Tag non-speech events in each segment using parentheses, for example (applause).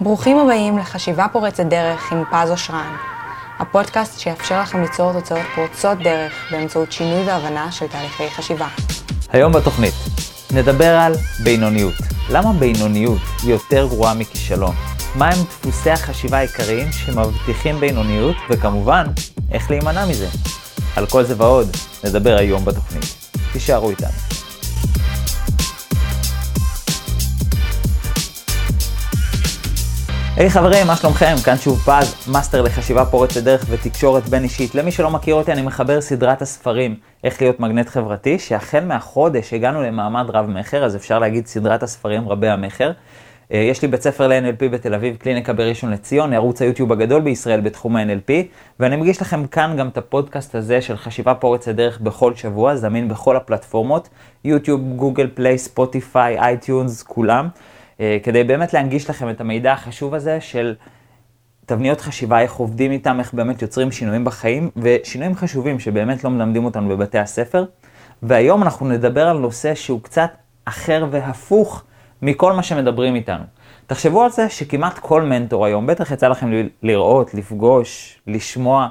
ברוכים הבאים לחשיבה פורצת דרך עם פז אושרן, הפודקאסט שיאפשר לכם ליצור תוצאות פורצות דרך באמצעות שינוי והבנה של תהליכי חשיבה. היום בתוכנית נדבר על בינוניות. למה בינוניות היא יותר גרועה מכישלון? מהם דפוסי החשיבה העיקריים שמבטיחים בינוניות, וכמובן, איך להימנע מזה. על כל זה ועוד נדבר היום בתוכנית. תישארו איתנו. היי hey, חברים, מה שלומכם? כאן שוב פז, מאסטר לחשיבה פורצת דרך ותקשורת בין אישית. למי שלא מכיר אותי, אני מחבר סדרת הספרים איך להיות מגנט חברתי, שהחל מהחודש הגענו למעמד רב-מכר, אז אפשר להגיד סדרת הספרים רבי המכר. אה, יש לי בית ספר ל-NLP בתל אביב, קליניקה בראשון לציון, ערוץ היוטיוב הגדול בישראל בתחום ה-NLP, ואני מגיש לכם כאן גם את הפודקאסט הזה של חשיבה פורצת דרך בכל שבוע, זמין בכל הפלטפורמות, יוטיוב, גוגל פליי, ספוטיפיי, iTunes, כולם. אה, כדי באמת להנגיש לכם את המידע החשוב הזה של תבניות חשיבה, איך עובדים איתם, איך באמת יוצרים שינויים בחיים, ושינויים חשובים שבאמת לא מלמדים אותנו בבתי הספר. והיום אנחנו נדבר על נושא שהוא קצת אחר והפוך מכל מה שמדברים איתנו. תחשבו על זה שכמעט כל מנטור היום, בטח יצא לכם לראות, לפגוש, לשמוע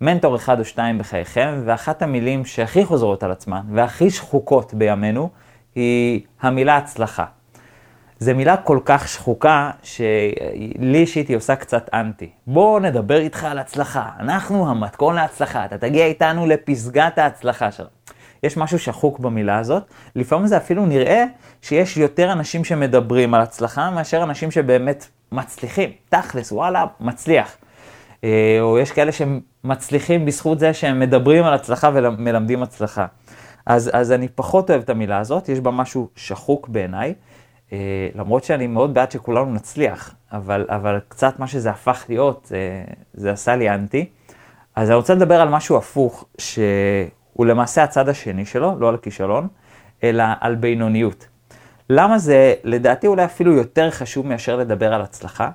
מנטור אחד או שתיים בחייכם, ואחת המילים שהכי חוזרות על עצמן והכי שחוקות בימינו היא המילה הצלחה. זו מילה כל כך שחוקה, שלי אישית היא עושה קצת אנטי. בוא נדבר איתך על הצלחה. אנחנו המתכון להצלחה. אתה תגיע איתנו לפסגת ההצלחה שלנו. יש משהו שחוק במילה הזאת. לפעמים זה אפילו נראה שיש יותר אנשים שמדברים על הצלחה, מאשר אנשים שבאמת מצליחים. תכלס, וואלה, מצליח. אה, או יש כאלה שמצליחים בזכות זה שהם מדברים על הצלחה ומלמדים הצלחה. אז, אז אני פחות אוהב את המילה הזאת, יש בה משהו שחוק בעיניי. אה, למרות שאני מאוד בעד שכולנו נצליח, אבל, אבל קצת מה שזה הפך להיות, זה, זה עשה לי אנטי. אז אני רוצה לדבר על משהו הפוך, שהוא למעשה הצד השני שלו, לא על כישלון, אלא על בינוניות. למה זה, לדעתי, אולי אפילו יותר חשוב מאשר לדבר על הצלחה?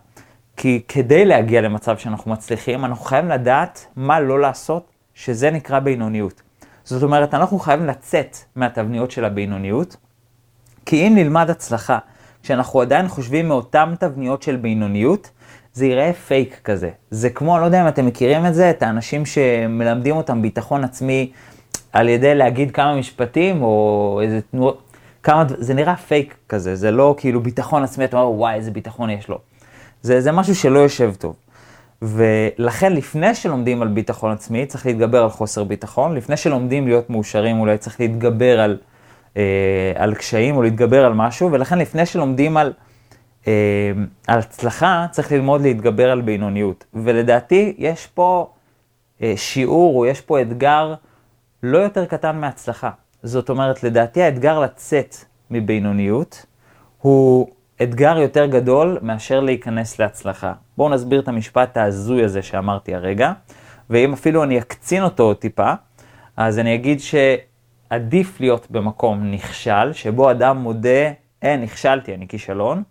כי כדי להגיע למצב שאנחנו מצליחים, אנחנו חייבים לדעת מה לא לעשות, שזה נקרא בינוניות. זאת אומרת, אנחנו חייבים לצאת מהתבניות של הבינוניות, כי אם נלמד הצלחה, כשאנחנו עדיין חושבים מאותן תבניות של בינוניות, זה ייראה פייק כזה. זה כמו, לא יודע אם אתם מכירים את זה, את האנשים שמלמדים אותם ביטחון עצמי על ידי להגיד כמה משפטים, או איזה תנועות, כמה, זה נראה פייק כזה, זה לא כאילו ביטחון עצמי, אתה אומר, וואי, איזה ביטחון יש לו. זה, זה משהו שלא יושב טוב. ולכן לפני שלומדים על ביטחון עצמי, צריך להתגבר על חוסר ביטחון. לפני שלומדים להיות מאושרים, אולי צריך להתגבר על אה, על קשיים או להתגבר על משהו, ולכן לפני שלומדים על, אה, על הצלחה, צריך ללמוד להתגבר על בינוניות. ולדעתי, יש פה אה, שיעור או יש פה אתגר לא יותר קטן מהצלחה. זאת אומרת, לדעתי האתגר לצאת מבינוניות הוא אתגר יותר גדול מאשר להיכנס להצלחה. בואו נסביר את המשפט ההזוי הזה שאמרתי הרגע, ואם אפילו אני אקצין אותו טיפה, אז אני אגיד ש... עדיף להיות במקום נכשל, שבו אדם מודה, אה, נכשלתי, אני כישלון,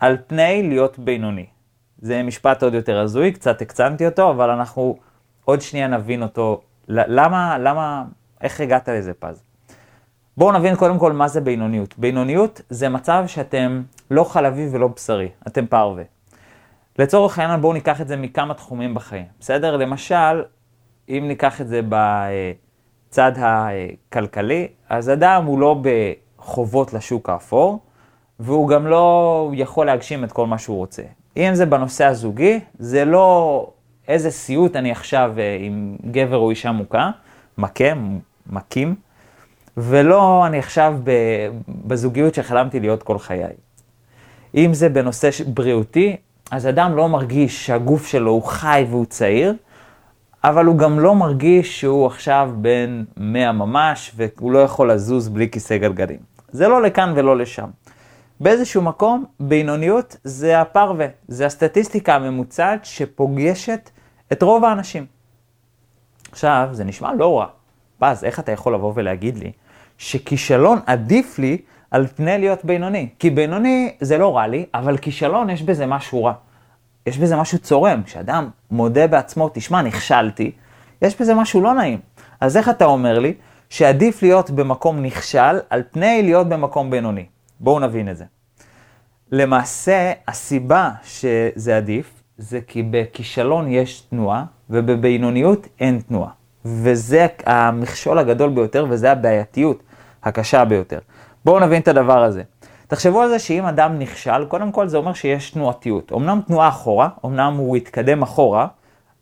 על פני להיות בינוני. זה משפט עוד יותר הזוי, קצת הקצנתי אותו, אבל אנחנו עוד שנייה נבין אותו. למה, למה, איך הגעת לזה פז? בואו נבין קודם כל מה זה בינוניות. בינוניות זה מצב שאתם לא חלבי ולא בשרי, אתם פרווה. לצורך העניין בואו ניקח את זה מכמה תחומים בחיים, בסדר? למשל, אם ניקח את זה ב... הצד הכלכלי, אז אדם הוא לא בחובות לשוק האפור, והוא גם לא יכול להגשים את כל מה שהוא רוצה. אם זה בנושא הזוגי, זה לא איזה סיוט אני עכשיו אה, עם גבר או אישה מוכה, מכה, מכים, ולא אני עכשיו בזוגיות שחלמתי להיות כל חיי. אם זה בנושא בריאותי, אז אדם לא מרגיש שהגוף שלו הוא חי והוא צעיר, אבל הוא גם לא מרגיש שהוא עכשיו בן 100 ממש, והוא לא יכול לזוז בלי כיסא גלגלים. זה לא לכאן ולא לשם. באיזשהו מקום, בינוניות זה הפרווה, זה הסטטיסטיקה הממוצעת שפוגשת את רוב האנשים. עכשיו, זה נשמע לא רע. פז, איך אתה יכול לבוא ולהגיד לי שכישלון עדיף לי על פני להיות בינוני? כי בינוני זה לא רע לי, אבל כישלון יש בזה משהו רע. יש בזה משהו צורם, כשאדם מודה בעצמו, תשמע, נכשלתי, יש בזה משהו לא נעים. אז איך אתה אומר לי שעדיף להיות במקום נכשל על פני להיות במקום בינוני? בואו נבין את זה. למעשה, הסיבה שזה עדיף, זה כי בכישלון יש תנועה, ובבינוניות אין תנועה. וזה המכשול הגדול ביותר, וזה הבעייתיות הקשה ביותר. בואו נבין את הדבר הזה. תחשבו על זה שאם אדם נכשל, קודם כל זה אומר שיש תנועתיות. אמנם תנועה אחורה, אמנם הוא יתקדם אחורה,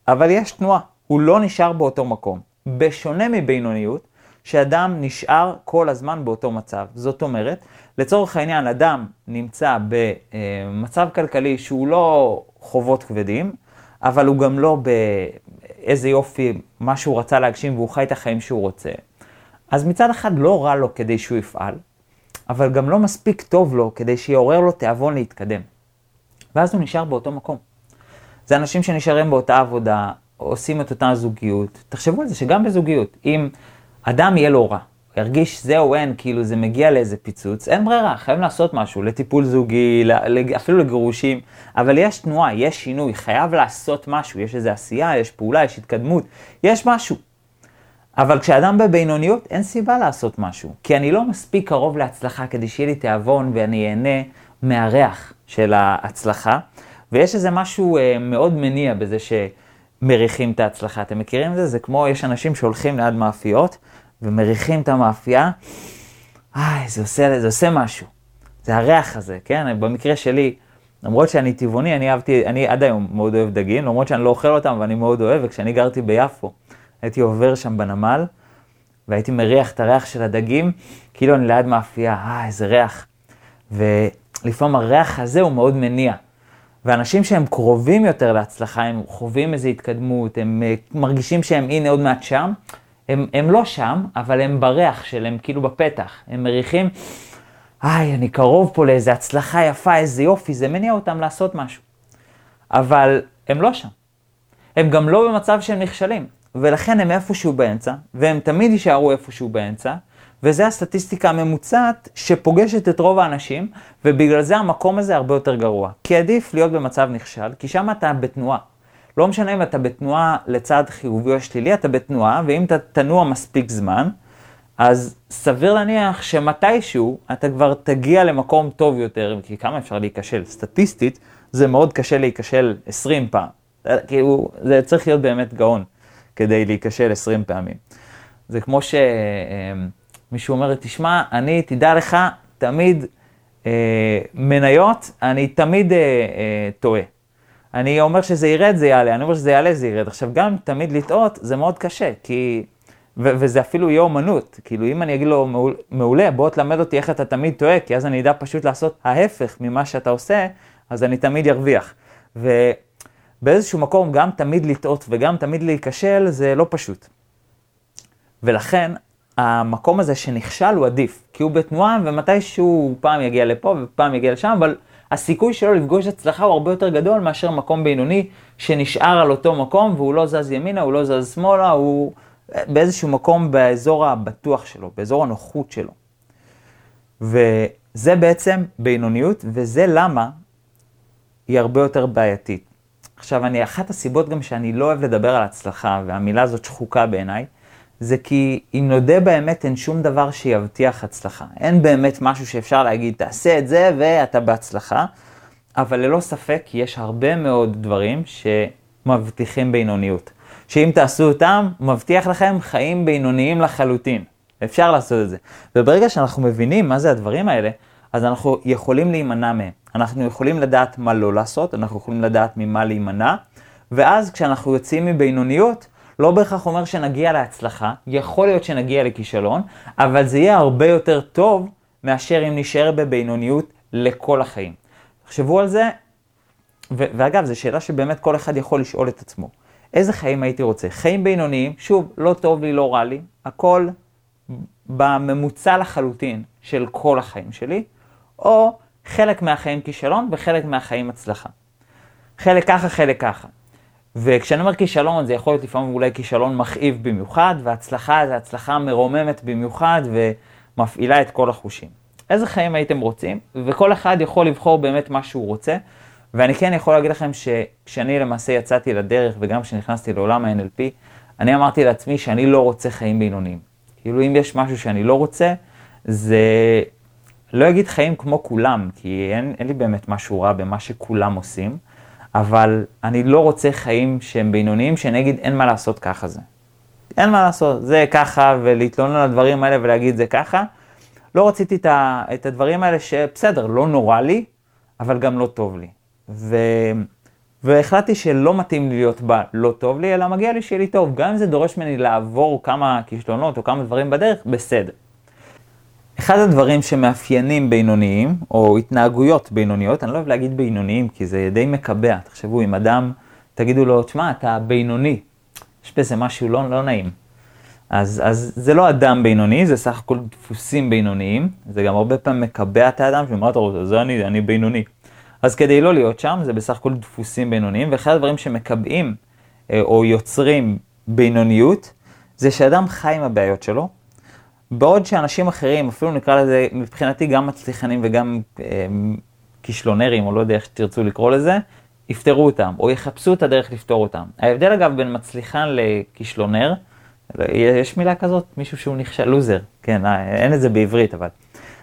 אבל יש תנועה. הוא לא נשאר באותו מקום. בשונה מבינוניות, שאדם נשאר כל הזמן באותו מצב. זאת אומרת, לצורך העניין, אדם נמצא במצב כלכלי שהוא לא חובות כבדים, אבל הוא גם לא באיזה יופי, מה שהוא רצה להגשים והוא חי את החיים שהוא רוצה. אז מצד אחד לא רע לו כדי שהוא יפעל, אבל גם לא מספיק טוב לו כדי שיעורר לו תיאבון להתקדם. ואז הוא נשאר באותו מקום. זה אנשים שנשארים באותה עבודה, עושים את אותה זוגיות. תחשבו על זה שגם בזוגיות, אם אדם יהיה לו רע, ירגיש זהו אין, כאילו זה מגיע לאיזה פיצוץ, אין ברירה, חייבים לעשות משהו, לטיפול זוגי, אפילו לגירושים, אבל יש תנועה, יש שינוי, חייב לעשות משהו, יש איזו עשייה, יש פעולה, יש התקדמות, יש משהו. אבל כשאדם בבינוניות, אין סיבה לעשות משהו, כי אני לא מספיק קרוב להצלחה כדי שיהיה לי תיאבון ואני אהנה מהריח של ההצלחה, ויש איזה משהו אה, מאוד מניע בזה שמריחים את ההצלחה. אתם מכירים את זה? זה כמו, יש אנשים שהולכים ליד מאפיות, ומריחים את המאפייה, איי, זה עושה, זה עושה משהו. זה הריח הזה, כן? במקרה שלי, למרות שאני טבעוני, אני אהבתי, אני עד היום מאוד אוהב דגים, למרות שאני לא אוכל אותם, אבל אני מאוד אוהב, וכשאני גרתי ביפו, הייתי עובר שם בנמל, והייתי מריח את הריח של הדגים, כאילו אני ליד מאפייה, אה, איזה ריח. ולפעמים הריח הזה הוא מאוד מניע. ואנשים שהם קרובים יותר להצלחה, הם חווים איזו התקדמות, הם אה, מרגישים שהם הנה עוד מעט שם, הם, הם לא שם, אבל הם בריח שלהם, כאילו בפתח. הם מריחים, איי, אני קרוב פה לאיזו הצלחה יפה, איזה יופי, זה מניע אותם לעשות משהו. אבל הם לא שם. הם גם לא במצב שהם נכשלים, ולכן הם איפשהו באמצע, והם תמיד יישארו איפשהו באמצע, וזה הסטטיסטיקה הממוצעת שפוגשת את רוב האנשים, ובגלל זה המקום הזה הרבה יותר גרוע. כי עדיף להיות במצב נכשל, כי שם אתה בתנועה. לא משנה אם אתה בתנועה לצד חיובי או שלילי, אתה בתנועה, ואם אתה תנוע מספיק זמן, אז סביר להניח שמתישהו אתה כבר תגיע למקום טוב יותר, כי כמה אפשר להיכשל? סטטיסטית, זה מאוד קשה להיכשל 20 פעם. כאילו, זה צריך להיות באמת גאון כדי להיכשל 20 פעמים. זה כמו שמישהו אומר, תשמע, אני, תדע לך, תמיד אה, מניות, אני תמיד אה, אה, טועה. אני אומר שזה ירד, זה יעלה, אני אומר שזה יעלה, זה ירד. עכשיו, גם תמיד לטעות זה מאוד קשה, כי... ו- וזה אפילו יהיה אומנות. כאילו, אם אני אגיד לו, מעולה, בוא תלמד אותי איך אתה תמיד טועה, כי אז אני אדע פשוט לעשות ההפך ממה שאתה עושה, אז אני תמיד ארוויח. ובאיזשהו מקום, גם תמיד לטעות וגם תמיד להיכשל, זה לא פשוט. ולכן, המקום הזה שנכשל הוא עדיף, כי הוא בתנועה, ומתישהו פעם יגיע לפה ופעם יגיע לשם, אבל הסיכוי שלו לפגוש הצלחה הוא הרבה יותר גדול מאשר מקום בינוני שנשאר על אותו מקום והוא לא זז ימינה, הוא לא זז שמאלה, הוא באיזשהו מקום באזור הבטוח שלו, באזור הנוחות שלו. וזה בעצם בינוניות, וזה למה היא הרבה יותר בעייתית. עכשיו, אני, אחת הסיבות גם שאני לא אוהב לדבר על הצלחה, והמילה הזאת שחוקה בעיניי, זה כי אם נודה באמת, אין שום דבר שיבטיח הצלחה. אין באמת משהו שאפשר להגיד, תעשה את זה ואתה בהצלחה, אבל ללא ספק יש הרבה מאוד דברים שמבטיחים בינוניות. שאם תעשו אותם, מבטיח לכם חיים בינוניים לחלוטין. אפשר לעשות את זה. וברגע שאנחנו מבינים מה זה הדברים האלה, אז אנחנו יכולים להימנע מהם. אנחנו יכולים לדעת מה לא לעשות, אנחנו יכולים לדעת ממה להימנע, ואז כשאנחנו יוצאים מבינוניות, לא בהכרח אומר שנגיע להצלחה, יכול להיות שנגיע לכישלון, אבל זה יהיה הרבה יותר טוב מאשר אם נשאר בבינוניות לכל החיים. תחשבו על זה, ו- ואגב, זו שאלה שבאמת כל אחד יכול לשאול את עצמו. איזה חיים הייתי רוצה? חיים בינוניים, שוב, לא טוב לי, לא רע לי, הכל בממוצע לחלוטין של כל החיים שלי, או חלק מהחיים כישלון וחלק מהחיים הצלחה. חלק ככה, חלק ככה. וכשאני אומר כישלון, זה יכול להיות לפעמים אולי כישלון מכאיב במיוחד, והצלחה זה הצלחה מרוממת במיוחד ומפעילה את כל החושים. איזה חיים הייתם רוצים? וכל אחד יכול לבחור באמת מה שהוא רוצה. ואני כן יכול להגיד לכם שכשאני למעשה יצאתי לדרך, וגם כשנכנסתי לעולם ה-NLP, אני אמרתי לעצמי שאני לא רוצה חיים בינוניים. כאילו אם יש משהו שאני לא רוצה, זה לא אגיד חיים כמו כולם, כי אין, אין לי באמת משהו רע במה שכולם עושים, אבל אני לא רוצה חיים שהם בינוניים, שנגיד אין מה לעשות ככה זה. אין מה לעשות, זה ככה, ולהתלונן על הדברים האלה ולהגיד זה ככה. לא רציתי את, ה, את הדברים האלה שבסדר, לא נורא לי, אבל גם לא טוב לי. ו, והחלטתי שלא מתאים לי להיות בה לא טוב לי, אלא מגיע לי שיהיה לי טוב. גם אם זה דורש ממני לעבור כמה כישלונות או כמה דברים בדרך, בסדר. אחד הדברים שמאפיינים בינוניים, או התנהגויות בינוניות, אני לא אוהב להגיד בינוניים, כי זה די מקבע. תחשבו, אם אדם, תגידו לו, תשמע, אתה בינוני, יש בזה משהו לא, לא נעים. אז, אז זה לא אדם בינוני, זה סך הכל דפוסים בינוניים. זה גם הרבה פעמים מקבע את האדם, שאומר, אתה רוצה, זה אני, אני בינוני. אז כדי לא להיות שם, זה בסך הכל דפוסים בינוניים, ואחד הדברים שמקבעים אה, או יוצרים בינוניות, זה שאדם חי עם הבעיות שלו, בעוד שאנשים אחרים, אפילו נקרא לזה, מבחינתי גם מצליחנים וגם אה, כישלונרים, או לא יודע איך תרצו לקרוא לזה, יפתרו אותם, או יחפשו את הדרך לפתור אותם. ההבדל אגב בין מצליחן לכישלונר, יש מילה כזאת, מישהו שהוא נכשל, לוזר, כן, אה, אין את זה בעברית, אבל.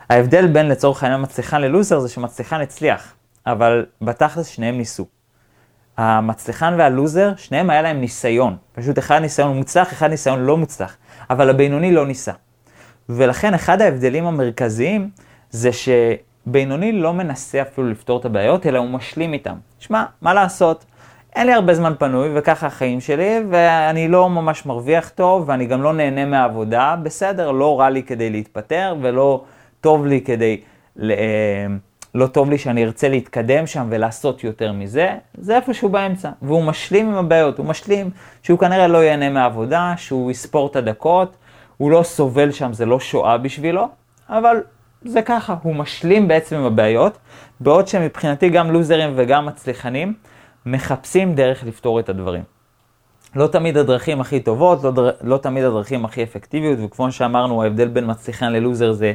ההבדל בין לצורך העניין מצליחן ללוזר זה שמצליחן הצליח, אבל בתכלס שניהם ניסו. המצליחן והלוזר, שניהם היה להם ניסיון. פשוט אחד ניסיון מוצלח, אחד ניסיון לא מוצלח. אבל הבינוני לא ניסה. ולכן אחד ההבדלים המרכזיים זה שבינוני לא מנסה אפילו לפתור את הבעיות, אלא הוא משלים איתם. שמע, מה לעשות? אין לי הרבה זמן פנוי, וככה החיים שלי, ואני לא ממש מרוויח טוב, ואני גם לא נהנה מהעבודה, בסדר, לא רע לי כדי להתפטר, ולא טוב לי כדי, אה, לא טוב לי שאני ארצה להתקדם שם ולעשות יותר מזה, זה איפשהו באמצע. והוא משלים עם הבעיות, הוא משלים שהוא כנראה לא ייהנה מהעבודה, שהוא יספור את הדקות, הוא לא סובל שם, זה לא שואה בשבילו, אבל זה ככה, הוא משלים בעצם עם הבעיות, בעוד שמבחינתי גם לוזרים וגם מצליחנים מחפשים דרך לפתור את הדברים. לא תמיד הדרכים הכי טובות, לא, דר... לא תמיד הדרכים הכי אפקטיביות, וכמו שאמרנו, ההבדל בין מצליחן ללוזר זה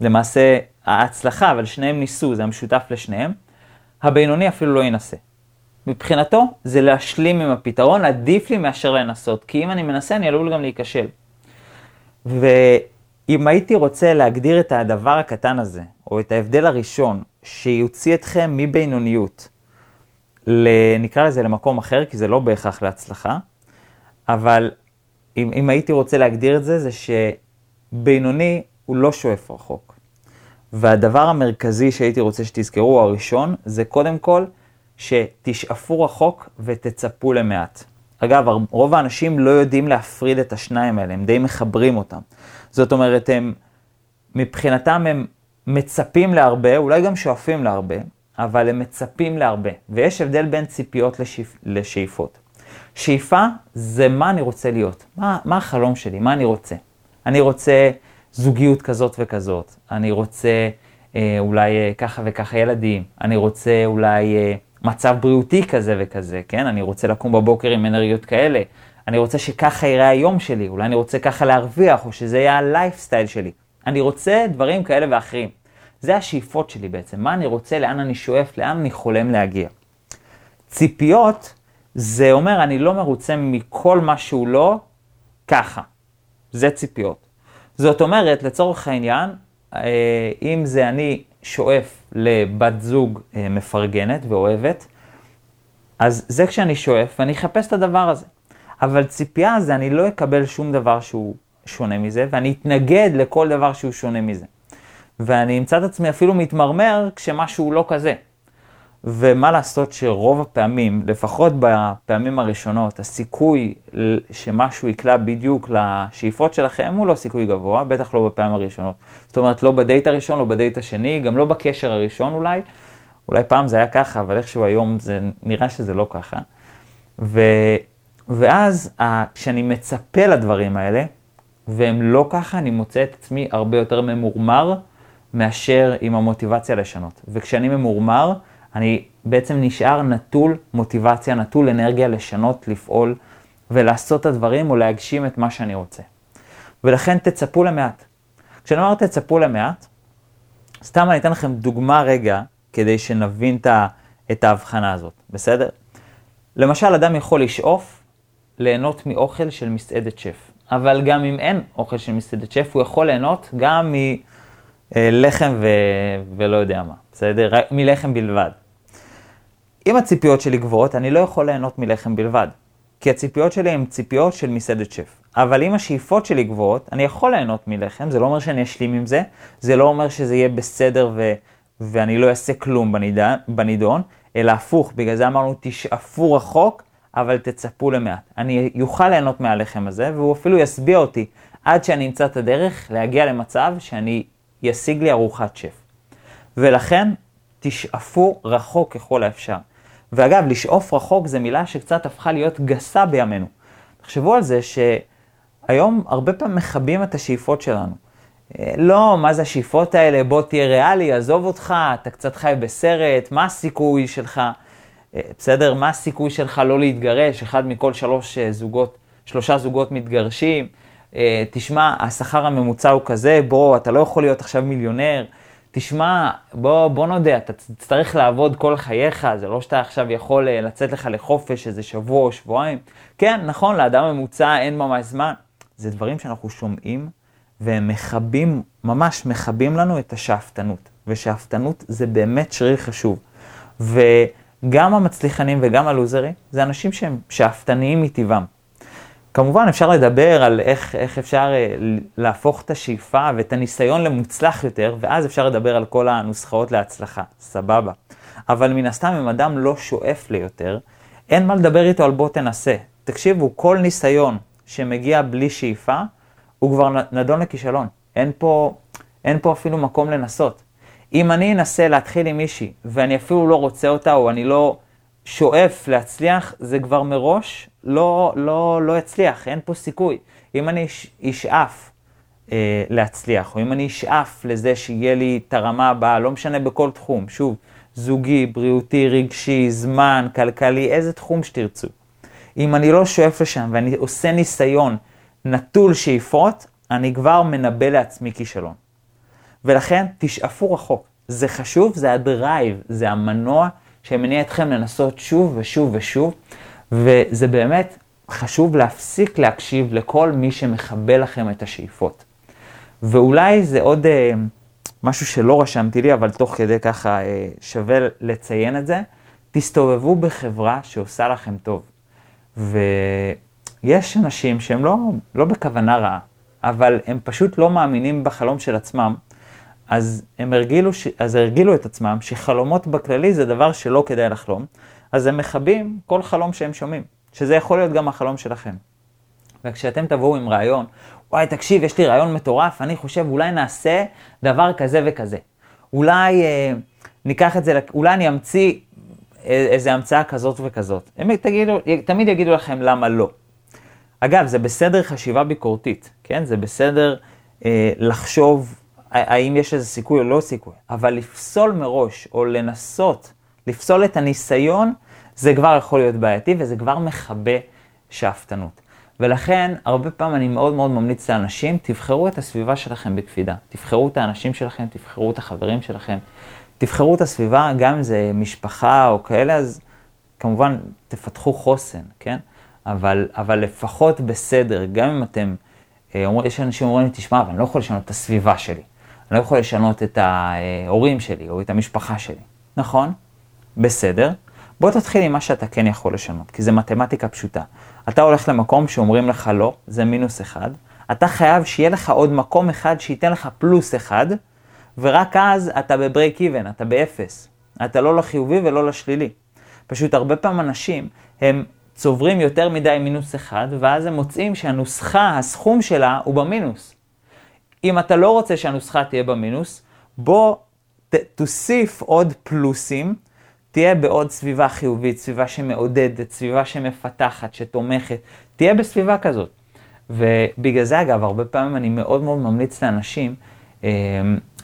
למעשה ההצלחה, אבל שניהם ניסו, זה המשותף לשניהם. הבינוני אפילו לא ינסה. מבחינתו זה להשלים עם הפתרון, עדיף לי מאשר לנסות, כי אם אני מנסה אני עלול גם להיכשל. ואם הייתי רוצה להגדיר את הדבר הקטן הזה, או את ההבדל הראשון, שיוציא אתכם מבינוניות, נקרא לזה למקום אחר, כי זה לא בהכרח להצלחה, אבל אם, אם הייתי רוצה להגדיר את זה, זה שבינוני הוא לא שואף רחוק. והדבר המרכזי שהייתי רוצה שתזכרו, הראשון, זה קודם כל שתשאפו רחוק ותצפו למעט. אגב, רוב האנשים לא יודעים להפריד את השניים האלה, הם די מחברים אותם. זאת אומרת, הם, מבחינתם הם מצפים להרבה, אולי גם שואפים להרבה, אבל הם מצפים להרבה. ויש הבדל בין ציפיות לשאיפ, לשאיפות. שאיפה זה מה אני רוצה להיות, מה, מה החלום שלי, מה אני רוצה. אני רוצה זוגיות כזאת וכזאת, אני רוצה אה, אולי אה, ככה וככה ילדים, אני רוצה אולי... אה, מצב בריאותי כזה וכזה, כן? אני רוצה לקום בבוקר עם אנרגיות כאלה, אני רוצה שככה יראה היום שלי, אולי אני רוצה ככה להרוויח, או שזה יהיה הלייפסטייל שלי. אני רוצה דברים כאלה ואחרים. זה השאיפות שלי בעצם, מה אני רוצה, לאן אני שואף, לאן אני חולם להגיע. ציפיות, זה אומר, אני לא מרוצה מכל מה שהוא לא ככה. זה ציפיות. זאת אומרת, לצורך העניין, אה, אם זה אני שואף לבת זוג אה, מפרגנת ואוהבת, אז זה כשאני שואף ואני אחפש את הדבר הזה. אבל ציפייה זה אני לא אקבל שום דבר שהוא שונה מזה, ואני אתנגד לכל דבר שהוא שונה מזה. ואני אמצא את עצמי אפילו מתמרמר כשמשהו לא כזה. ומה לעשות שרוב הפעמים, לפחות בפעמים הראשונות, הסיכוי שמשהו יקלע בדיוק לשאיפות שלכם הוא לא סיכוי גבוה, בטח לא בפעמים הראשונות. זאת אומרת, לא בדייט הראשון, לא בדייט השני, גם לא בקשר הראשון אולי. אולי פעם זה היה ככה, אבל איכשהו היום זה נראה שזה לא ככה. ו, ואז כשאני מצפה לדברים האלה, והם לא ככה, אני מוצא את עצמי הרבה יותר ממורמר מאשר עם המוטיבציה לשנות. וכשאני ממורמר, אני בעצם נשאר נטול מוטיבציה, נטול אנרגיה לשנות, לפעול ולעשות את הדברים או להגשים את מה שאני רוצה. ולכן תצפו למעט. כשאני אומר תצפו למעט, סתם אני אתן לכם דוגמה רגע, כדי שנבין את ההבחנה הזאת, בסדר? למשל, אדם יכול לשאוף ליהנות מאוכל של מסעדת שף, אבל גם אם אין אוכל של מסעדת שף, הוא יכול ליהנות גם אה, לחם ו... ולא יודע מה, בסדר? רק מלחם בלבד. אם הציפיות שלי גבוהות, אני לא יכול ליהנות מלחם בלבד. כי הציפיות שלי הן ציפיות של מסעדת שף. אבל אם השאיפות שלי גבוהות, אני יכול ליהנות מלחם, זה לא אומר שאני אשלים עם זה, זה לא אומר שזה יהיה בסדר ו... ואני לא אעשה כלום בניד... בנידון, אלא הפוך, בגלל זה אמרנו תשאפו רחוק, אבל תצפו למעט. אני אוכל ליהנות מהלחם הזה, והוא אפילו ישביע אותי עד שאני אמצא את הדרך להגיע למצב שאני ישיג לי ארוחת שף. ולכן, תשאפו רחוק ככל האפשר. ואגב, לשאוף רחוק זה מילה שקצת הפכה להיות גסה בימינו. תחשבו על זה שהיום הרבה פעמים מכבים את השאיפות שלנו. אה, לא, מה זה השאיפות האלה? בוא תהיה ריאלי, עזוב אותך, אתה קצת חי בסרט, מה הסיכוי שלך? אה, בסדר? מה הסיכוי שלך לא להתגרש? אחד מכל שלוש אה, זוגות, שלושה זוגות מתגרשים. תשמע, השכר הממוצע הוא כזה, בוא, אתה לא יכול להיות עכשיו מיליונר. תשמע, בוא, בוא נודה, אתה תצטרך לעבוד כל חייך, זה לא שאתה עכשיו יכול לצאת לך לחופש איזה שבוע או שבועיים. כן, נכון, לאדם ממוצע אין ממש זמן. זה דברים שאנחנו שומעים והם מכבים, ממש מכבים לנו את השאפתנות. ושאפתנות זה באמת שריר חשוב. וגם המצליחנים וגם הלוזרים, זה אנשים שהם שאפתניים מטבעם. כמובן אפשר לדבר על איך, איך אפשר אה, להפוך את השאיפה ואת הניסיון למוצלח יותר, ואז אפשר לדבר על כל הנוסחאות להצלחה, סבבה. אבל מן הסתם אם אדם לא שואף ליותר, אין מה לדבר איתו על בוא תנסה. תקשיבו, כל ניסיון שמגיע בלי שאיפה, הוא כבר נדון לכישלון. אין פה, אין פה אפילו מקום לנסות. אם אני אנסה להתחיל עם מישהי, ואני אפילו לא רוצה אותה, או אני לא שואף להצליח, זה כבר מראש לא, לא, לא יצליח, אין פה סיכוי. אם אני אשאף אה, להצליח, או אם אני אשאף לזה שיהיה לי את הרמה הבאה, לא משנה בכל תחום, שוב, זוגי, בריאותי, רגשי, זמן, כלכלי, איזה תחום שתרצו. אם אני לא שואף לשם ואני עושה ניסיון נטול שאיפות, אני כבר מנבא לעצמי כישלון. ולכן תשאפו רחוק. זה חשוב, זה הדרייב, זה המנוע שמניע אתכם לנסות שוב ושוב ושוב, וזה באמת חשוב להפסיק להקשיב לכל מי שמכבה לכם את השאיפות. ואולי זה עוד אה, משהו שלא רשמתי לי, אבל תוך כדי ככה אה, שווה לציין את זה, תסתובבו בחברה שעושה לכם טוב. ויש אנשים שהם לא, לא בכוונה רעה, אבל הם פשוט לא מאמינים בחלום של עצמם, אז הם הרגילו, אז הרגילו את עצמם שחלומות בכללי זה דבר שלא כדאי לחלום, אז הם מכבים כל חלום שהם שומעים, שזה יכול להיות גם החלום שלכם. וכשאתם תבואו עם רעיון, וואי, תקשיב, יש לי רעיון מטורף, אני חושב, אולי נעשה דבר כזה וכזה. אולי אה, ניקח את זה, אולי אני אמציא איזה המצאה כזאת וכזאת. הם תגידו, תמיד יגידו לכם למה לא. אגב, זה בסדר חשיבה ביקורתית, כן? זה בסדר אה, לחשוב האם יש איזה סיכוי או לא סיכוי, אבל לפסול מראש, או לנסות לפסול את הניסיון, זה כבר יכול להיות בעייתי, וזה כבר מכבה שאפתנות. ולכן, הרבה פעמים אני מאוד מאוד ממליץ לאנשים, תבחרו את הסביבה שלכם בקפידה. תבחרו את האנשים שלכם, תבחרו את החברים שלכם, תבחרו את הסביבה, גם אם זה משפחה או כאלה, אז כמובן תפתחו חוסן, כן? אבל, אבל לפחות בסדר, גם אם אתם, אה, יש אנשים שאומרים לי, תשמע, אבל אני לא יכול לשנות את הסביבה שלי. אני לא יכול לשנות את ההורים שלי או את המשפחה שלי. נכון? בסדר. בוא תתחיל עם מה שאתה כן יכול לשנות, כי זה מתמטיקה פשוטה. אתה הולך למקום שאומרים לך לא, זה מינוס אחד. אתה חייב שיהיה לך עוד מקום אחד שייתן לך פלוס אחד, ורק אז אתה ב break even, אתה באפס. אתה לא לחיובי ולא לשלילי. פשוט הרבה פעמים אנשים, הם צוברים יותר מדי מינוס אחד, ואז הם מוצאים שהנוסחה, הסכום שלה, הוא במינוס. אם אתה לא רוצה שהנוסחה תהיה במינוס, בוא ת, תוסיף עוד פלוסים, תהיה בעוד סביבה חיובית, סביבה שמעודדת, סביבה שמפתחת, שתומכת, תהיה בסביבה כזאת. ובגלל זה אגב, הרבה פעמים אני מאוד מאוד ממליץ לאנשים אה,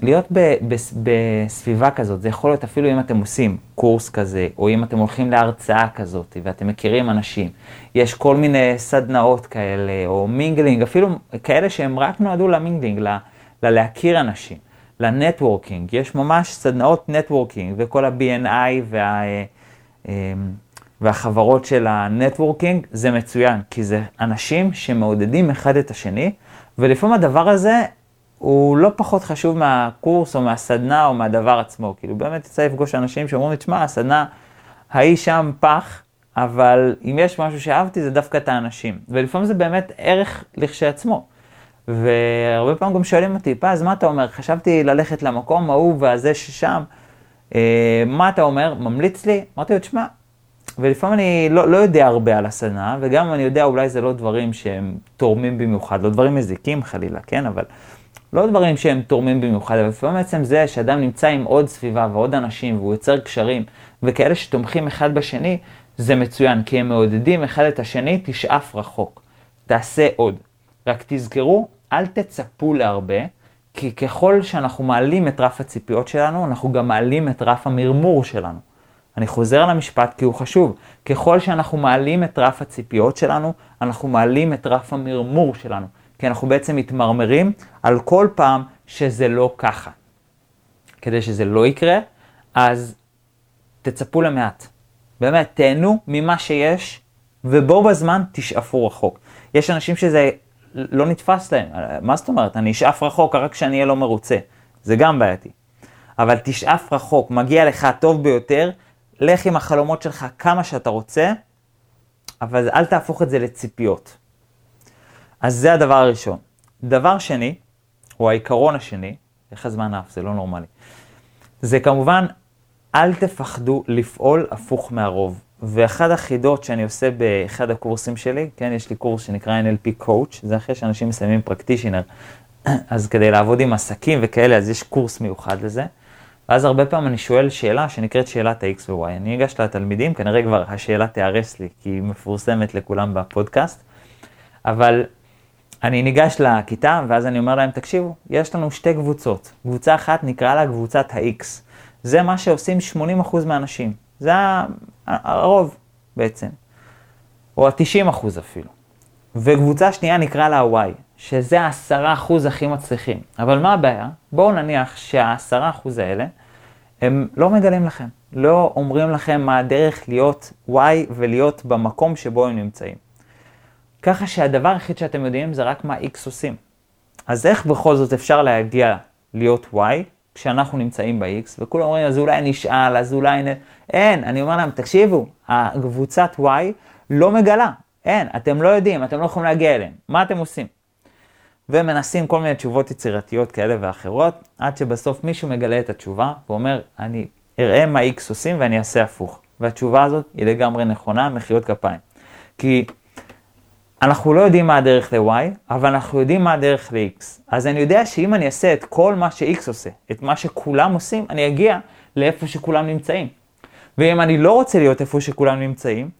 להיות ב, ב, בסביבה כזאת. זה יכול להיות אפילו אם אתם עושים קורס כזה, או אם אתם הולכים להרצאה כזאת, ואתם מכירים אנשים. יש כל מיני סדנאות כאלה, או mingling, אפילו כאלה שהם רק נועדו ל mingling, ל, ללהכיר אנשים, ל networking. יש ממש סדנאות networking, וכל ה-BNI וה... אה, והחברות של ה networking, זה מצוין, כי זה אנשים שמעודדים אחד את השני, ולפעמים הדבר הזה הוא לא פחות חשוב מהקורס או מהסדנה או מהדבר עצמו. כאילו באמת יצא לפגוש אנשים שאומרים לי, תשמע, הסדנה ההיא שם פח, אבל אם יש משהו שאהבתי זה דווקא את האנשים. ולפעמים זה באמת ערך לכשעצמו. והרבה פעמים גם שואלים אותי, פז, מה אתה אומר? חשבתי ללכת למקום ההוא והזה ששם, אה, מה אתה אומר? ממליץ לי? אמרתי לו, תשמע, ולפעמים אני לא, לא יודע הרבה על הסדנה, וגם אם אני יודע, אולי זה לא דברים שהם תורמים במיוחד, לא דברים מזיקים חלילה, כן? אבל לא דברים שהם תורמים במיוחד, אבל לפעמים בעצם זה שאדם נמצא עם עוד סביבה ועוד אנשים, והוא יוצר קשרים, וכאלה שתומכים אחד בשני, זה מצוין, כי הם מעודדים אחד את השני, תשאף רחוק. תעשה עוד. רק תזכרו, אל תצפו להרבה, כי ככל שאנחנו מעלים את רף הציפיות שלנו, אנחנו גם מעלים את רף המרמור שלנו. אני חוזר על המשפט כי הוא חשוב. ככל שאנחנו מעלים את רף הציפיות שלנו, אנחנו מעלים את רף המרמור שלנו. כי אנחנו בעצם מתמרמרים על כל פעם שזה לא ככה. כדי שזה לא יקרה, אז תצפו למעט. באמת, תהנו ממה שיש, ובו בזמן תשאפו רחוק. יש אנשים שזה לא נתפס להם. מה זאת אומרת? אני אשאף רחוק רק כשאני אהיה לא מרוצה. זה גם בעייתי. אבל תשאף רחוק, מגיע לך הטוב ביותר, לך עם החלומות שלך כמה שאתה רוצה, אבל אל תהפוך את זה לציפיות. אז זה הדבר הראשון. דבר שני, או העיקרון השני, איך הזמן עף, זה לא נורמלי. זה כמובן, אל תפחדו לפעול הפוך מהרוב. ואחד החידות שאני עושה באחד הקורסים שלי, כן, יש לי קורס שנקרא NLP Coach, זה אחרי שאנשים מסיימים פרקטישנר, (clears throat) אז כדי לעבוד עם עסקים וכאלה, אז יש קורס מיוחד לזה. ואז הרבה פעמים אני שואל שאלה שנקראת שאלת ה-X ו-Y. אני אגש לתלמידים, כנראה כבר השאלה תיהרס לי, כי היא מפורסמת לכולם בפודקאסט, אבל אני ניגש לכיתה, ואז אני אומר להם, תקשיבו, יש לנו שתי קבוצות. קבוצה אחת נקרא לה קבוצת ה-X. זה מה שעושים 80% מהאנשים. זה הרוב בעצם, או ה-90% אפילו. וקבוצה שנייה נקרא לה ה-Y, שזה ה-10% הכי מצליחים. אבל מה הבעיה? בואו נניח שה-10% האלה, הם לא מגלים לכם, לא אומרים לכם מה הדרך להיות Y ולהיות במקום שבו הם נמצאים. ככה שהדבר היחיד שאתם יודעים זה רק מה X עושים. אז איך בכל זאת אפשר להגיע להיות Y כשאנחנו נמצאים ב-X, וכולם אומרים, אז אולי נשאל, אז אולי נ... אין, אני אומר להם, תקשיבו, הקבוצת Y לא מגלה, אין, אתם לא יודעים, אתם לא יכולים להגיע אליהם, מה אתם עושים? ומנסים כל מיני תשובות יצירתיות כאלה ואחרות, עד שבסוף מישהו מגלה את התשובה ואומר, אני אראה מה X עושים ואני אעשה הפוך. והתשובה הזאת היא לגמרי נכונה, מחיאות כפיים. כי אנחנו לא יודעים מה הדרך ל-Y, אבל אנחנו יודעים מה הדרך ל-X. אז אני יודע שאם אני אעשה את כל מה ש-X עושה, את מה שכולם עושים, אני אגיע לאיפה שכולם נמצאים. ואם אני לא רוצה להיות איפה שכולם נמצאים,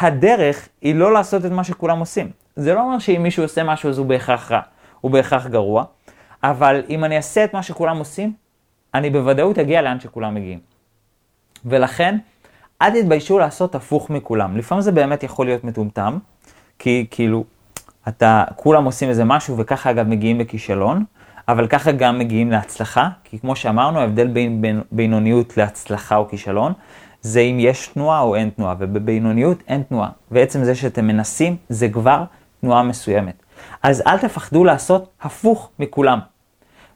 הדרך היא לא לעשות את מה שכולם עושים. זה לא אומר שאם מישהו עושה משהו אז הוא בהכרח רע, הוא בהכרח גרוע, אבל אם אני אעשה את מה שכולם עושים, אני בוודאות אגיע לאן שכולם מגיעים. ולכן, אל תתביישו לעשות הפוך מכולם. לפעמים זה באמת יכול להיות מטומטם, כי כאילו, אתה, כולם עושים איזה משהו וככה אגב מגיעים לכישלון, אבל ככה גם מגיעים להצלחה, כי כמו שאמרנו, ההבדל בין, בין בינוניות להצלחה או כישלון, זה אם יש תנועה או אין תנועה, ובבינוניות אין תנועה. ועצם זה שאתם מנסים, זה כבר תנועה מסוימת. אז אל תפחדו לעשות הפוך מכולם.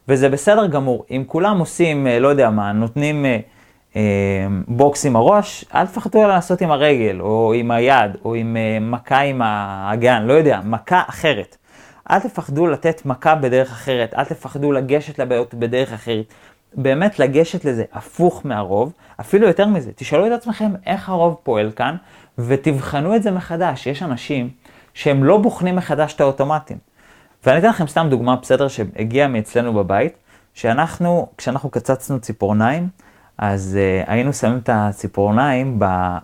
וזה בסדר גמור. אם כולם עושים, אה, לא יודע מה, נותנים אה, בוקס עם הראש, אל תפחדו לעשות עם הרגל, או עם היד, או עם אה, מכה עם האגן, לא יודע, מכה אחרת. אל תפחדו לתת מכה בדרך אחרת, אל תפחדו לגשת לבעיות בדרך אחרת. באמת לגשת לזה הפוך מהרוב, אפילו יותר מזה, תשאלו את עצמכם איך הרוב פועל כאן, ותבחנו את זה מחדש. יש אנשים שהם לא בוחנים מחדש את האוטומטים. ואני אתן לכם סתם דוגמה בסדר שהגיעה מאצלנו בבית, שאנחנו, כשאנחנו קצצנו ציפורניים, אז uh, היינו שמים את הציפורניים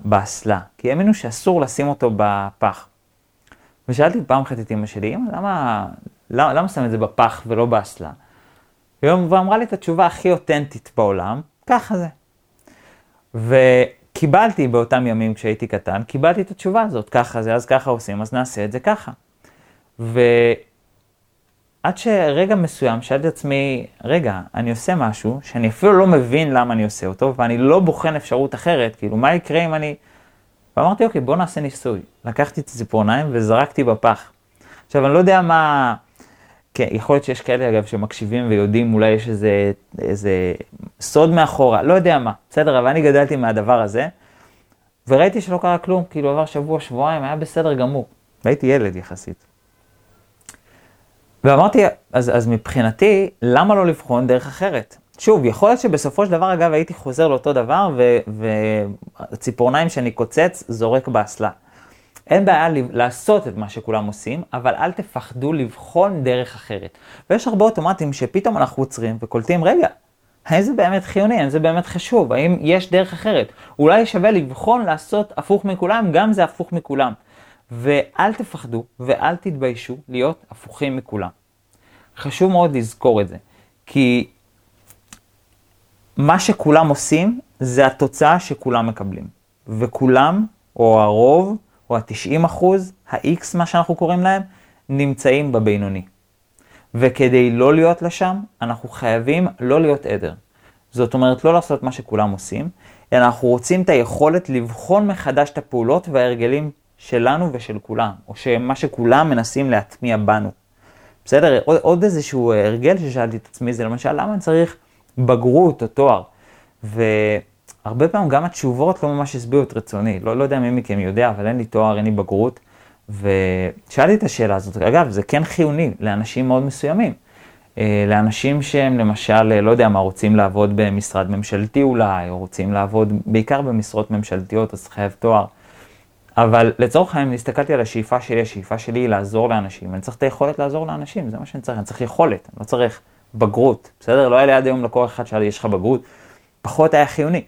באסלה, כי האמינו שאסור לשים אותו בפח. ושאלתי פעם אחת את אמא שלי, אמא, למה, למה, למה שם את זה בפח ולא באסלה? ואמרה לי את התשובה הכי אותנטית בעולם, ככה זה. וקיבלתי באותם ימים כשהייתי קטן, קיבלתי את התשובה הזאת, ככה זה, אז ככה עושים, אז נעשה את זה ככה. ו... עד שרגע מסוים שאלתי את עצמי, רגע, אני עושה משהו שאני אפילו לא מבין למה אני עושה אותו, ואני לא בוחן אפשרות אחרת, כאילו, מה יקרה אם אני... ואמרתי, אוקיי, בוא נעשה ניסוי. לקחתי את הציפורניים וזרקתי בפח. עכשיו, אני לא יודע מה... כן, יכול להיות שיש כאלה אגב שמקשיבים ויודעים, אולי יש איזה, איזה סוד מאחורה, לא יודע מה, בסדר, אבל אני גדלתי מהדבר הזה, וראיתי שלא קרה כלום, כאילו עבר שבוע, שבועיים, היה בסדר גמור. והייתי ילד יחסית. ואמרתי, אז, אז מבחינתי, למה לא לבחון דרך אחרת? שוב, יכול להיות שבסופו של דבר, אגב, הייתי חוזר לאותו דבר, וציפורניים שאני קוצץ, זורק באסלה. אין בעיה לעשות את מה שכולם עושים, אבל אל תפחדו לבחון דרך אחרת. ויש הרבה אוטומטים שפתאום אנחנו עוצרים וקולטים, רגע, האם זה באמת חיוני, האם זה באמת חשוב, האם יש דרך אחרת. אולי שווה לבחון לעשות הפוך מכולם, גם זה הפוך מכולם. ואל תפחדו ואל תתביישו להיות הפוכים מכולם. חשוב מאוד לזכור את זה, כי מה שכולם עושים זה התוצאה שכולם מקבלים. וכולם, או הרוב, או ה-90 אחוז, ה-X, מה שאנחנו קוראים להם, נמצאים בבינוני. וכדי לא להיות לשם, אנחנו חייבים לא להיות עדר. זאת אומרת, לא לעשות מה שכולם עושים, אלא אנחנו רוצים את היכולת לבחון מחדש את הפעולות וההרגלים שלנו ושל כולם, או שמה שכולם מנסים להטמיע בנו. בסדר? עוד, עוד איזשהו הרגל ששאלתי את עצמי זה למשל, למה אני צריך בגרות או תואר? והרבה פעמים גם התשובות לא ממש הסבירו את רצוני. לא, לא יודע מי מכם יודע, אבל אין לי תואר, אין לי בגרות. ושאלתי את השאלה הזאת, אגב, זה כן חיוני לאנשים מאוד מסוימים. אה, לאנשים שהם למשל, אה, לא יודע מה, רוצים לעבוד במשרד ממשלתי אולי, או רוצים לעבוד בעיקר במשרות ממשלתיות, אז חייב תואר. אבל לצורך העניין, הסתכלתי על השאיפה שלי, השאיפה שלי היא לעזור לאנשים. אני צריך את היכולת לעזור לאנשים, זה מה שאני צריך, אני צריך יכולת, אני לא צריך בגרות, בסדר? לא היה לי עד היום לקוח אחד שאלה לי, יש לך בגרות? פחות היה חיוני.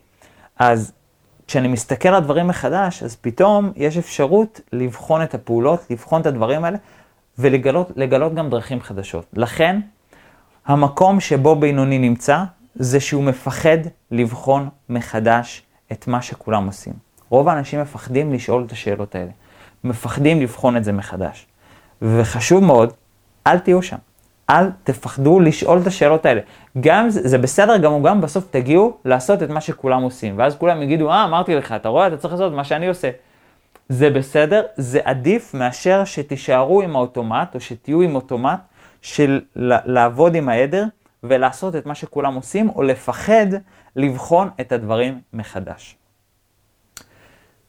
אז כשאני מסתכל על דברים מחדש, אז פתאום יש אפשרות לבחון את הפעולות, לבחון את הדברים האלה, ולגלות גם דרכים חדשות. לכן, המקום שבו בינוני נמצא, זה שהוא מפחד לבחון מחדש את מה שכולם עושים. רוב האנשים מפחדים לשאול את השאלות האלה. מפחדים לבחון את זה מחדש. וחשוב מאוד, אל תהיו שם. אל תפחדו לשאול את השאלות האלה. גם זה, זה בסדר גמור, גם בסוף תגיעו לעשות את מה שכולם עושים. ואז כולם יגידו, אה, אמרתי לך, אתה רואה, אתה צריך לעשות מה שאני עושה. זה בסדר, זה עדיף מאשר שתישארו עם האוטומט, או שתהיו עם אוטומט של לעבוד עם העדר ולעשות את מה שכולם עושים, או לפחד לבחון את הדברים מחדש.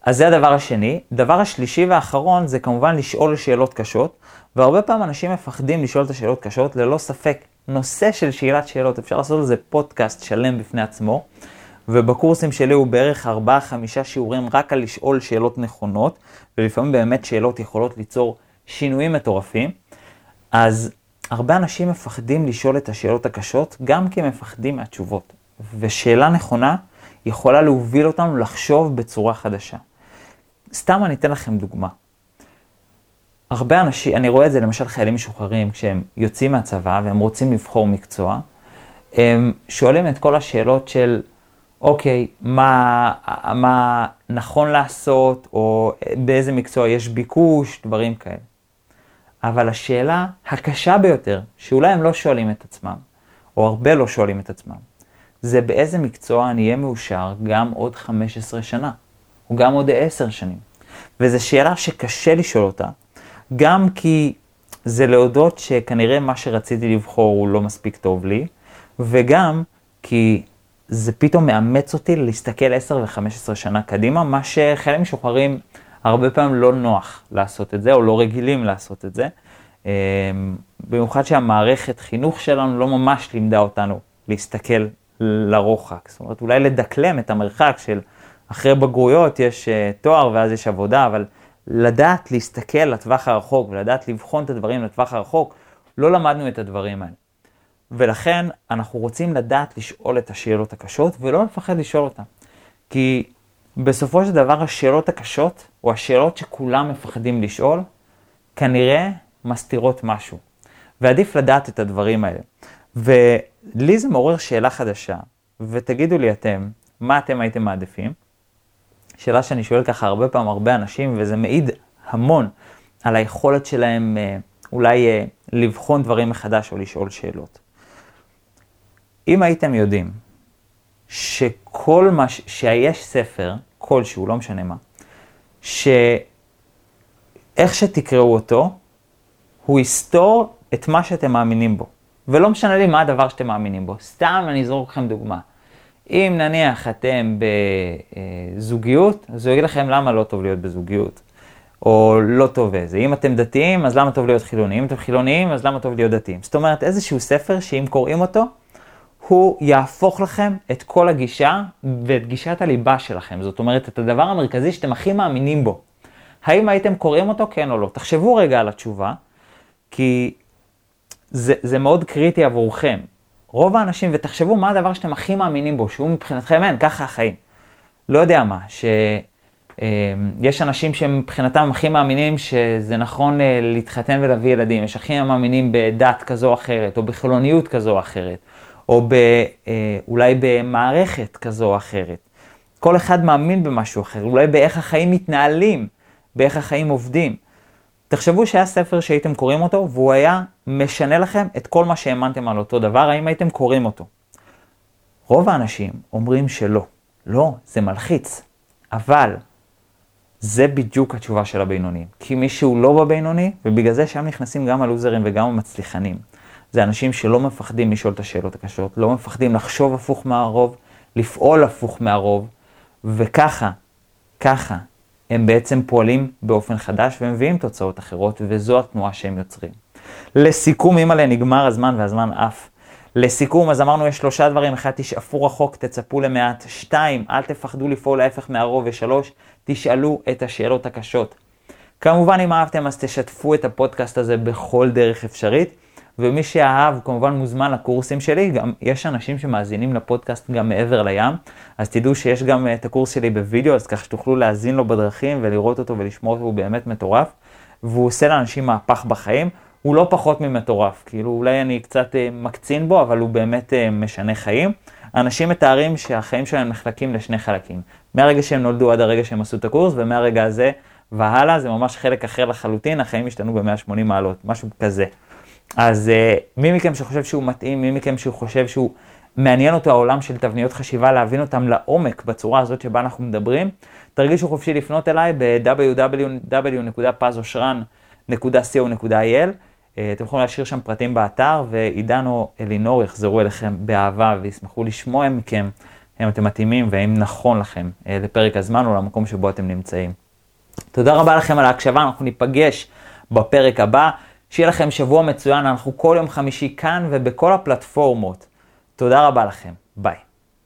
אז זה הדבר השני. דבר השלישי והאחרון זה כמובן לשאול שאלות קשות, והרבה פעמים אנשים מפחדים לשאול את השאלות קשות, ללא ספק. נושא של שאלת שאלות, אפשר לעשות לזה פודקאסט שלם בפני עצמו, ובקורסים שלי הוא בערך 4-5 שיעורים רק על לשאול שאלות נכונות, ולפעמים באמת שאלות יכולות ליצור שינויים מטורפים. אז הרבה אנשים מפחדים לשאול את השאלות הקשות, גם כי הם מפחדים מהתשובות. ושאלה נכונה יכולה להוביל אותנו לחשוב בצורה חדשה. סתם אני אתן לכם דוגמה. הרבה אנשים, אני רואה את זה למשל חיילים משוחררים, כשהם יוצאים מהצבא והם רוצים לבחור מקצוע, הם שואלים את כל השאלות של, אוקיי, מה, מה נכון לעשות, או באיזה מקצוע יש ביקוש, דברים כאלה. אבל השאלה הקשה ביותר, שאולי הם לא שואלים את עצמם, או הרבה לא שואלים את עצמם, זה באיזה מקצוע אני אהיה מאושר גם עוד 15 שנה, או גם עוד 10 שנים. וזו שאלה שקשה לשאול אותה, גם כי זה להודות שכנראה מה שרציתי לבחור הוא לא מספיק טוב לי, וגם כי זה פתאום מאמץ אותי להסתכל 10 ו-15 שנה קדימה, מה שחיילים משוחררים הרבה פעמים לא נוח לעשות את זה, או לא רגילים לעשות את זה. אמ, במיוחד שהמערכת חינוך שלנו לא ממש לימדה אותנו להסתכל לרוחק. זאת אומרת, אולי לדקלם את המרחק של אחרי בגרויות יש אה, תואר ואז יש עבודה, אבל לדעת להסתכל לטווח הרחוק ולדעת לבחון את הדברים לטווח הרחוק, לא למדנו את הדברים האלה. ולכן אנחנו רוצים לדעת לשאול את השאלות הקשות ולא לפחד לשאול אותן. כי בסופו של דבר השאלות הקשות, או השאלות שכולם מפחדים לשאול, כנראה מסתירות משהו. ועדיף לדעת את הדברים האלה. ולי זה מעורר שאלה חדשה, ותגידו לי אתם, מה אתם הייתם מעדיפים? שאלה שאני שואל ככה הרבה פעמים הרבה אנשים, וזה מעיד המון על היכולת שלהם אה, אולי אה, לבחון דברים מחדש או לשאול שאלות. אם הייתם יודעים שכל מה, ש... שיש ספר כלשהו, לא משנה מה, שאיך שתקראו אותו, הוא יסתור את מה שאתם מאמינים בו. ולא משנה לי מה הדבר שאתם מאמינים בו. סתם אני אזרוק לכם דוגמה. אם נניח אתם בזוגיות, אז הוא יגיד לכם למה לא טוב להיות בזוגיות. או לא טוב איזה. אם אתם דתיים, אז למה טוב להיות חילוניים? אם אתם חילוניים, אז למה טוב להיות דתיים? זאת אומרת, איזשהו ספר שאם קוראים אותו, הוא יהפוך לכם את כל הגישה ואת גישת הליבה שלכם. זאת אומרת, את הדבר המרכזי שאתם הכי מאמינים בו. האם הייתם קוראים אותו, כן או לא? תחשבו רגע על התשובה, כי זה, זה מאוד קריטי עבורכם. רוב האנשים, ותחשבו מה הדבר שאתם הכי מאמינים בו, שהוא מבחינתכם אין, ככה החיים. לא יודע מה, שיש אנשים שמבחינתם הכי מאמינים שזה נכון אה, להתחתן ולהביא ילדים, יש הכי מאמינים בדת כזו או אחרת, או בחילוניות כזו או אחרת, או ב, אה, אולי במערכת כזו או אחרת. כל אחד מאמין במשהו אחר, אולי באיך החיים מתנהלים, באיך החיים עובדים. תחשבו שהיה ספר שהייתם קוראים אותו, והוא היה משנה לכם את כל מה שהאמנתם על אותו דבר, האם הייתם קוראים אותו? רוב האנשים אומרים שלא. לא, זה מלחיץ. אבל זה בדיוק התשובה של הבינוניים. כי מי שהוא לא בבינוני, ובגלל זה שם נכנסים גם הלוזרים וגם המצליחנים. זה אנשים שלא מפחדים לשאול את השאלות הקשות, לא מפחדים לחשוב הפוך מהרוב, לפעול הפוך מהרוב, וככה, ככה, הם בעצם פועלים באופן חדש ומביאים תוצאות אחרות, וזו התנועה שהם יוצרים. לסיכום, אימא'לה, נגמר הזמן והזמן עף. לסיכום, אז אמרנו יש שלושה דברים, אחד, תשאפו רחוק, תצפו למעט, שתיים, אל תפחדו לפעול ההפך מהרוב, ושלוש, תשאלו את השאלות הקשות. כמובן, אם אהבתם, אז תשתפו את הפודקאסט הזה בכל דרך אפשרית. ומי שאהב כמובן מוזמן לקורסים שלי, גם יש אנשים שמאזינים לפודקאסט גם מעבר לים, אז תדעו שיש גם את הקורס שלי בווידאו, אז ככה שתוכלו להאזין לו בדרכים ולראות אותו ולשמוע אותו, הוא באמת מטורף, והוא עושה לאנשים מהפך בחיים, הוא לא פחות ממטורף, כאילו אולי אני קצת אה, מקצין בו, אבל הוא באמת אה, משנה חיים. אנשים מתארים שהחיים שלהם נחלקים לשני חלקים, מהרגע שהם נולדו עד הרגע שהם עשו את הקורס, ומהרגע הזה והלאה זה ממש חלק אחר לחלוטין, החיים השתנו ב-180 מעלות, משהו כזה. אז uh, מי מכם שחושב שהוא מתאים, מי מכם שחושב שהוא מעניין אותו העולם של תבניות חשיבה, להבין אותם לעומק בצורה הזאת שבה אנחנו מדברים, תרגישו חופשי לפנות אליי ב-www.pazosran.co.il. אה, אתם יכולים להשאיר שם פרטים באתר, ועידן או אלינור יחזרו אליכם באהבה וישמחו לשמוע מכם אם אתם מתאימים והאם נכון לכם אה, לפרק הזמן או למקום שבו אתם נמצאים. תודה רבה לכם על ההקשבה, אנחנו ניפגש בפרק הבא. שיהיה לכם שבוע מצוין, אנחנו כל יום חמישי כאן ובכל הפלטפורמות. תודה רבה לכם, ביי.